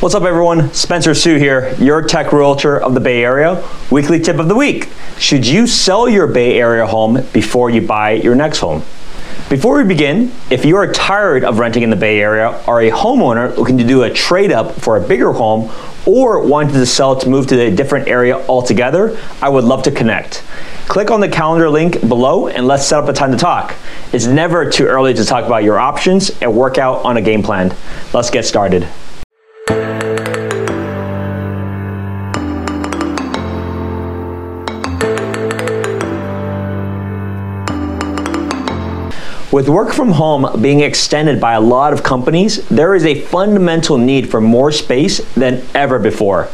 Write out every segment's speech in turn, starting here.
What's up, everyone? Spencer Sue here, your tech realtor of the Bay Area. Weekly tip of the week Should you sell your Bay Area home before you buy your next home? Before we begin, if you are tired of renting in the Bay Area, are a homeowner looking to do a trade up for a bigger home, or wanting to sell to move to a different area altogether, I would love to connect. Click on the calendar link below and let's set up a time to talk. It's never too early to talk about your options and work out on a game plan. Let's get started. With work from home being extended by a lot of companies, there is a fundamental need for more space than ever before.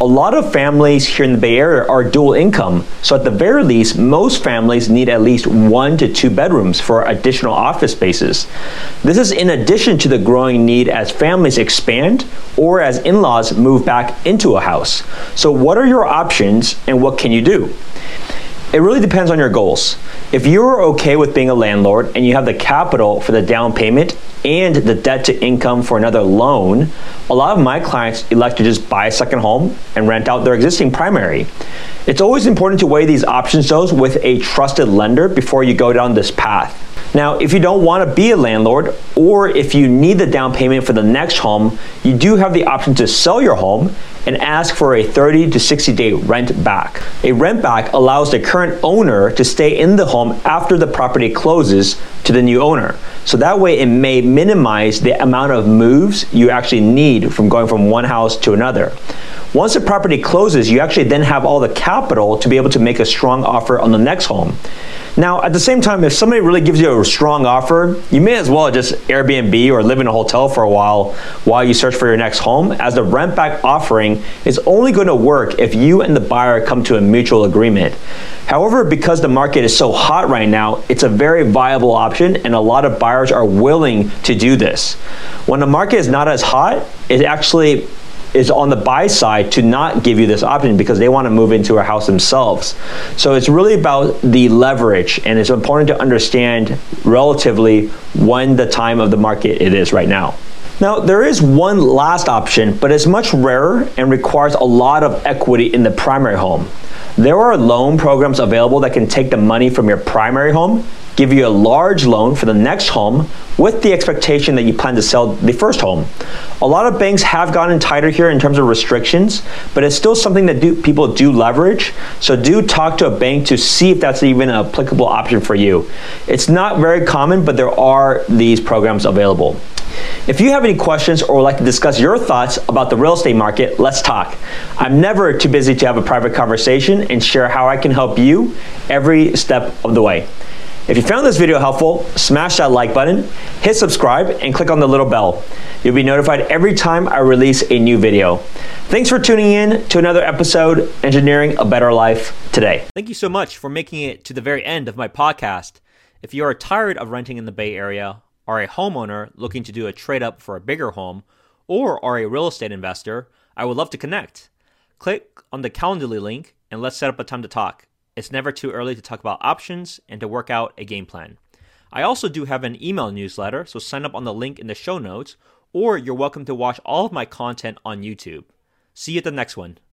A lot of families here in the Bay Area are dual income, so at the very least, most families need at least one to two bedrooms for additional office spaces. This is in addition to the growing need as families expand or as in laws move back into a house. So, what are your options and what can you do? It really depends on your goals. If you're okay with being a landlord and you have the capital for the down payment and the debt to income for another loan, a lot of my clients elect to just buy a second home and rent out their existing primary. It's always important to weigh these options though with a trusted lender before you go down this path. Now, if you don't want to be a landlord or if you need the down payment for the next home, you do have the option to sell your home and ask for a 30 to 60 day rent back. A rent back allows the current owner to stay in the home after the property closes to the new owner. So that way it may minimize the amount of moves you actually need from going from one house to another. Once the property closes, you actually then have all the capital to be able to make a strong offer on the next home. Now, at the same time, if somebody really gives you a strong offer, you may as well just Airbnb or live in a hotel for a while while you search for your next home, as the rent back offering is only going to work if you and the buyer come to a mutual agreement. However, because the market is so hot right now, it's a very viable option, and a lot of buyers are willing to do this. When the market is not as hot, it actually is on the buy side to not give you this option because they want to move into a house themselves. So it's really about the leverage, and it's important to understand relatively when the time of the market it is right now. Now, there is one last option, but it's much rarer and requires a lot of equity in the primary home. There are loan programs available that can take the money from your primary home give you a large loan for the next home with the expectation that you plan to sell the first home. A lot of banks have gotten tighter here in terms of restrictions, but it's still something that do, people do leverage. So do talk to a bank to see if that's even an applicable option for you. It's not very common, but there are these programs available. If you have any questions or would like to discuss your thoughts about the real estate market, let's talk. I'm never too busy to have a private conversation and share how I can help you every step of the way. If you found this video helpful, smash that like button, hit subscribe, and click on the little bell. You'll be notified every time I release a new video. Thanks for tuning in to another episode, Engineering a Better Life Today. Thank you so much for making it to the very end of my podcast. If you are tired of renting in the Bay Area, are a homeowner looking to do a trade up for a bigger home, or are a real estate investor, I would love to connect. Click on the Calendly link and let's set up a time to talk. It's never too early to talk about options and to work out a game plan. I also do have an email newsletter, so sign up on the link in the show notes, or you're welcome to watch all of my content on YouTube. See you at the next one.